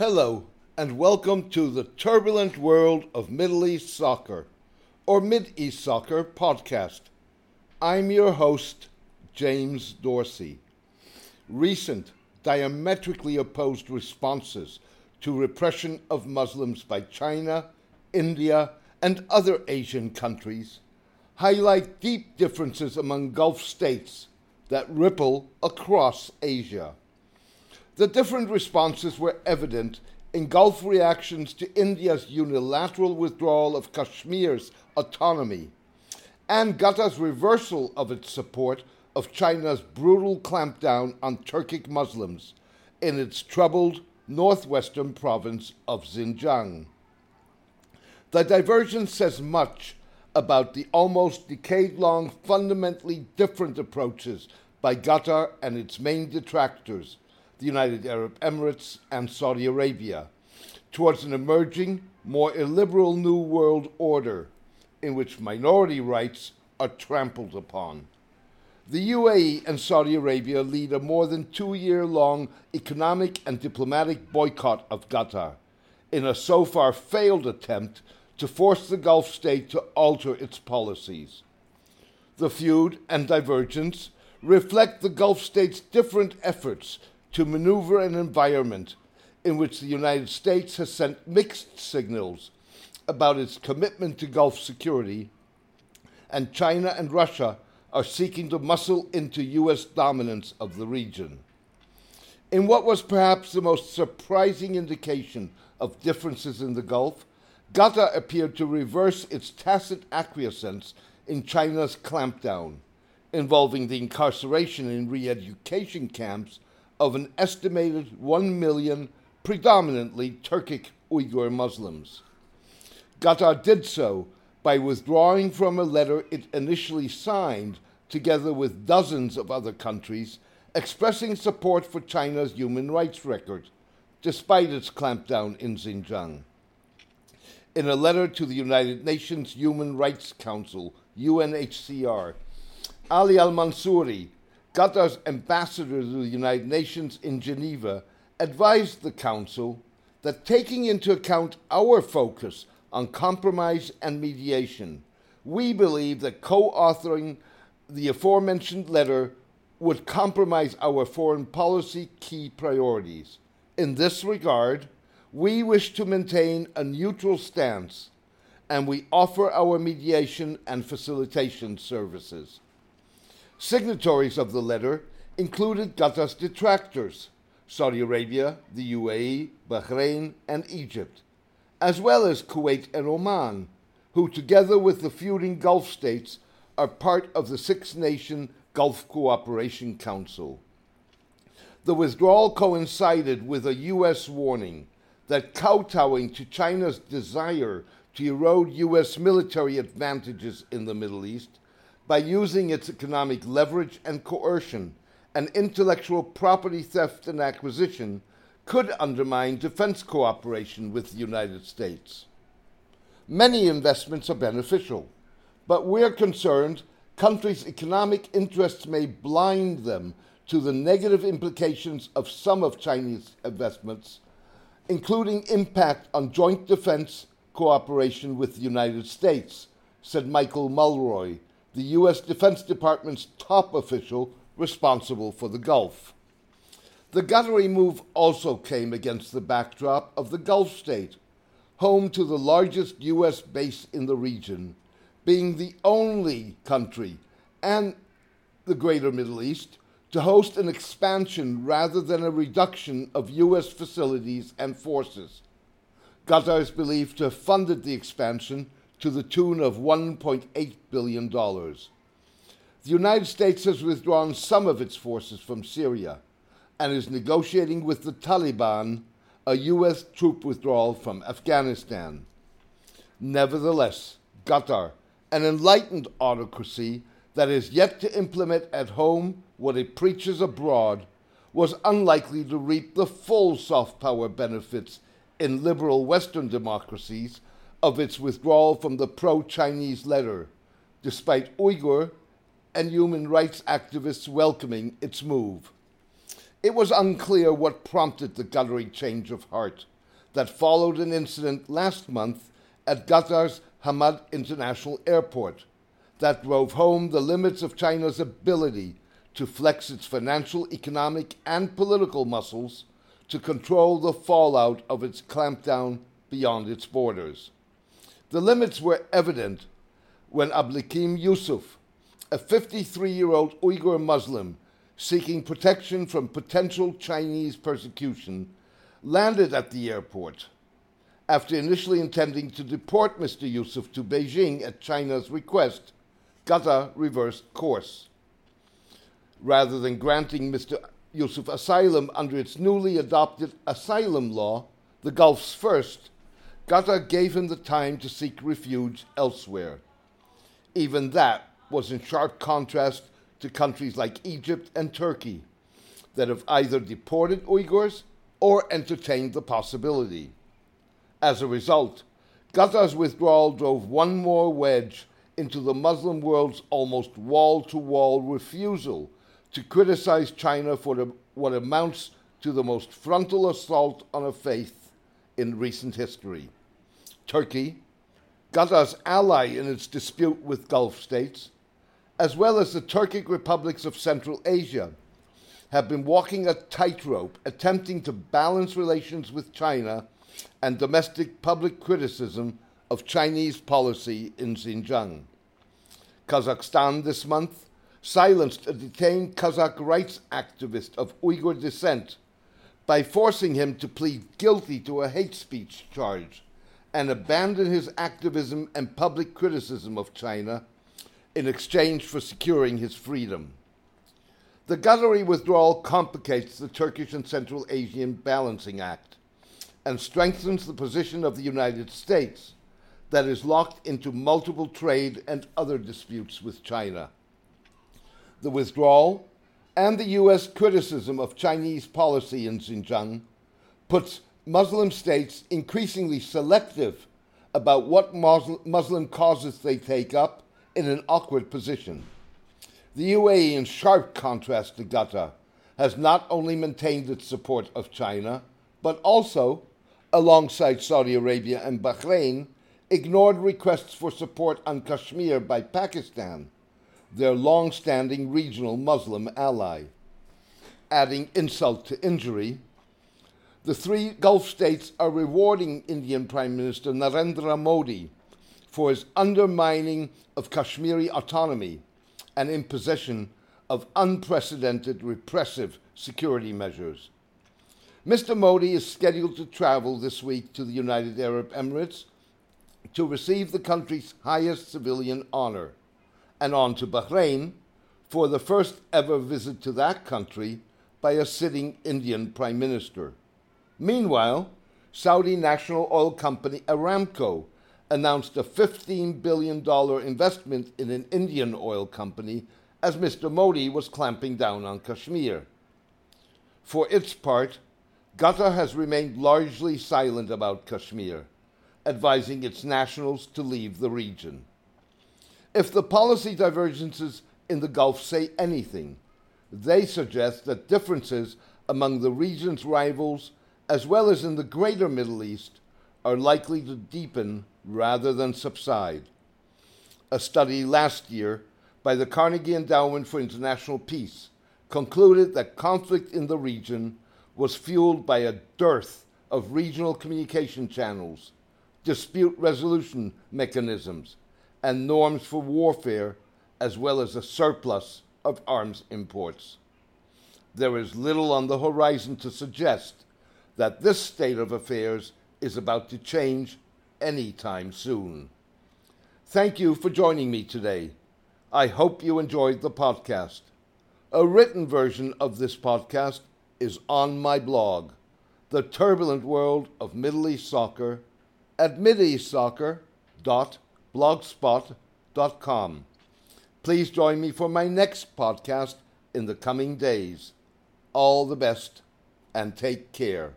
Hello, and welcome to the turbulent world of Middle East soccer, or Mid East Soccer podcast. I'm your host, James Dorsey. Recent, diametrically opposed responses to repression of Muslims by China, India, and other Asian countries highlight deep differences among Gulf states that ripple across Asia. The different responses were evident in Gulf reactions to India's unilateral withdrawal of Kashmir's autonomy and Qatar's reversal of its support of China's brutal clampdown on Turkic Muslims in its troubled northwestern province of Xinjiang. The divergence says much about the almost decade long fundamentally different approaches by Qatar and its main detractors, the United Arab Emirates and Saudi Arabia, towards an emerging, more illiberal New World Order in which minority rights are trampled upon. The UAE and Saudi Arabia lead a more than two year long economic and diplomatic boycott of Qatar in a so far failed attempt to force the Gulf state to alter its policies. The feud and divergence reflect the Gulf state's different efforts to maneuver an environment in which the United States has sent mixed signals about its commitment to Gulf security, and China and Russia are seeking to muscle into U.S. dominance of the region. In what was perhaps the most surprising indication of differences in the Gulf, Qatar appeared to reverse its tacit acquiescence in China's clampdown, involving the incarceration in re education camps of an estimated 1 million predominantly Turkic Uyghur Muslims. Qatar did so by withdrawing from a letter it initially signed together with dozens of other countries expressing support for China's human rights record, despite its clampdown in Xinjiang. In a letter to the United Nations Human Rights Council, UNHCR, Ali Al Mansouri, Qatar's ambassador to the United Nations in Geneva, advised the Council that taking into account our focus on compromise and mediation, we believe that co authoring the aforementioned letter would compromise our foreign policy key priorities. In this regard, we wish to maintain a neutral stance and we offer our mediation and facilitation services. Signatories of the letter included Qatar's detractors, Saudi Arabia, the UAE, Bahrain, and Egypt as well as Kuwait and Oman, who, together with the feuding Gulf states, are part of the Six Nation Gulf Cooperation Council. The withdrawal coincided with a U.S. warning that kowtowing to China's desire to erode U.S. military advantages in the Middle East by using its economic leverage and coercion and intellectual property theft and acquisition could undermine defense cooperation with the United States. Many investments are beneficial, but we're concerned countries' economic interests may blind them to the negative implications of some of Chinese investments, including impact on joint defense cooperation with the United States, said Michael Mulroy, the U.S. Defense Department's top official responsible for the Gulf. The Qatari move also came against the backdrop of the Gulf state, home to the largest U.S. base in the region, being the only country and the greater Middle East to host an expansion rather than a reduction of U.S. facilities and forces. Qatar is believed to have funded the expansion to the tune of $1.8 billion. The United States has withdrawn some of its forces from Syria and is negotiating with the Taliban a U.S. troop withdrawal from Afghanistan. Nevertheless, Qatar, an enlightened autocracy that is yet to implement at home what it preaches abroad, was unlikely to reap the full soft power benefits in liberal Western democracies of its withdrawal from the pro Chinese letter, despite Uyghur and human rights activists welcoming its move. It was unclear what prompted the Qatari change of heart. that followed an incident last month at Qatar's Hamad International Airport that drove home the limits of China's ability to flex its financial, economic, and political muscles to control the fallout of its clampdown beyond its borders. The limits were evident when Abdelhakim Yusuf, a 53 year old Uyghur Muslim seeking protection from potential Chinese persecution, landed at the airport after initially intending to deport Mr. Yusuf to Beijing at China's request. Qatar reversed course. Rather than granting Mr. Yusuf asylum under its newly adopted asylum law, the Gulf's first, Qatar gave him the time to seek refuge elsewhere. Even that was in sharp contrast to countries like Egypt and Turkey that have either deported Uyghurs or entertained the possibility. As a result, Qatar's withdrawal drove one more wedge into the Muslim world's almost wall to wall refusal to criticize China for the, what amounts to the most frontal assault on a faith in recent history. Turkey, Qatar's ally in its dispute with Gulf states, as well as the Turkic republics of Central Asia, have been walking a tightrope attempting to balance relations with China and domestic public criticism of Chinese policy in Xinjiang. Kazakhstan this month silenced a detained Kazakh rights activist of Uyghur descent by forcing him to plead guilty to a hate speech charge and abandon his activism and public criticism of China in exchange for securing his freedom. The Qatari withdrawal complicates the Turkish and Central Asian Balancing Act and strengthens the position of the United States that is locked into multiple trade and other disputes with China the withdrawal, and the U.S. criticism of Chinese policy in Xinjiang puts Muslim states increasingly selective about what Muslim causes they take up in an awkward position. The UAE, in sharp contrast to Qatar, has not only maintained its support of China, but also, alongside Saudi Arabia and Bahrain, ignored requests for support on Kashmir by Pakistan their long standing regional Muslim ally. Adding insult to injury, the three Gulf states are rewarding Indian Prime Minister Narendra Modi for his undermining of Kashmiri autonomy and imposition of unprecedented repressive security measures. Mr. Modi is scheduled to travel this week to the United Arab Emirates to receive the country's highest civilian honor, and on to Bahrain for the first ever visit to that country by a sitting Indian prime minister. Meanwhile, Saudi national oil company Aramco announced a $15 billion investment in an Indian oil company as Mr. Modi was clamping down on Kashmir. For its part, Qatar has remained largely silent about Kashmir, advising its nationals to leave the region. If the policy divergences in the Gulf say anything, they suggest that differences among the region's rivals, as well as in the greater Middle East, are likely to deepen rather than subside. A study last year by the Carnegie Endowment for International Peace concluded that conflict in the region was fueled by a dearth of regional communication channels, dispute resolution mechanisms, and norms for warfare, as well as a surplus of arms imports. There is little on the horizon to suggest that this state of affairs is about to change any time soon. Thank you for joining me today. I hope you enjoyed the podcast. A written version of this podcast is on my blog, The Turbulent World of Middle East Soccer, at mideastsoccer.com blogspot.com. Please join me for my next podcast in the coming days. All the best and take care.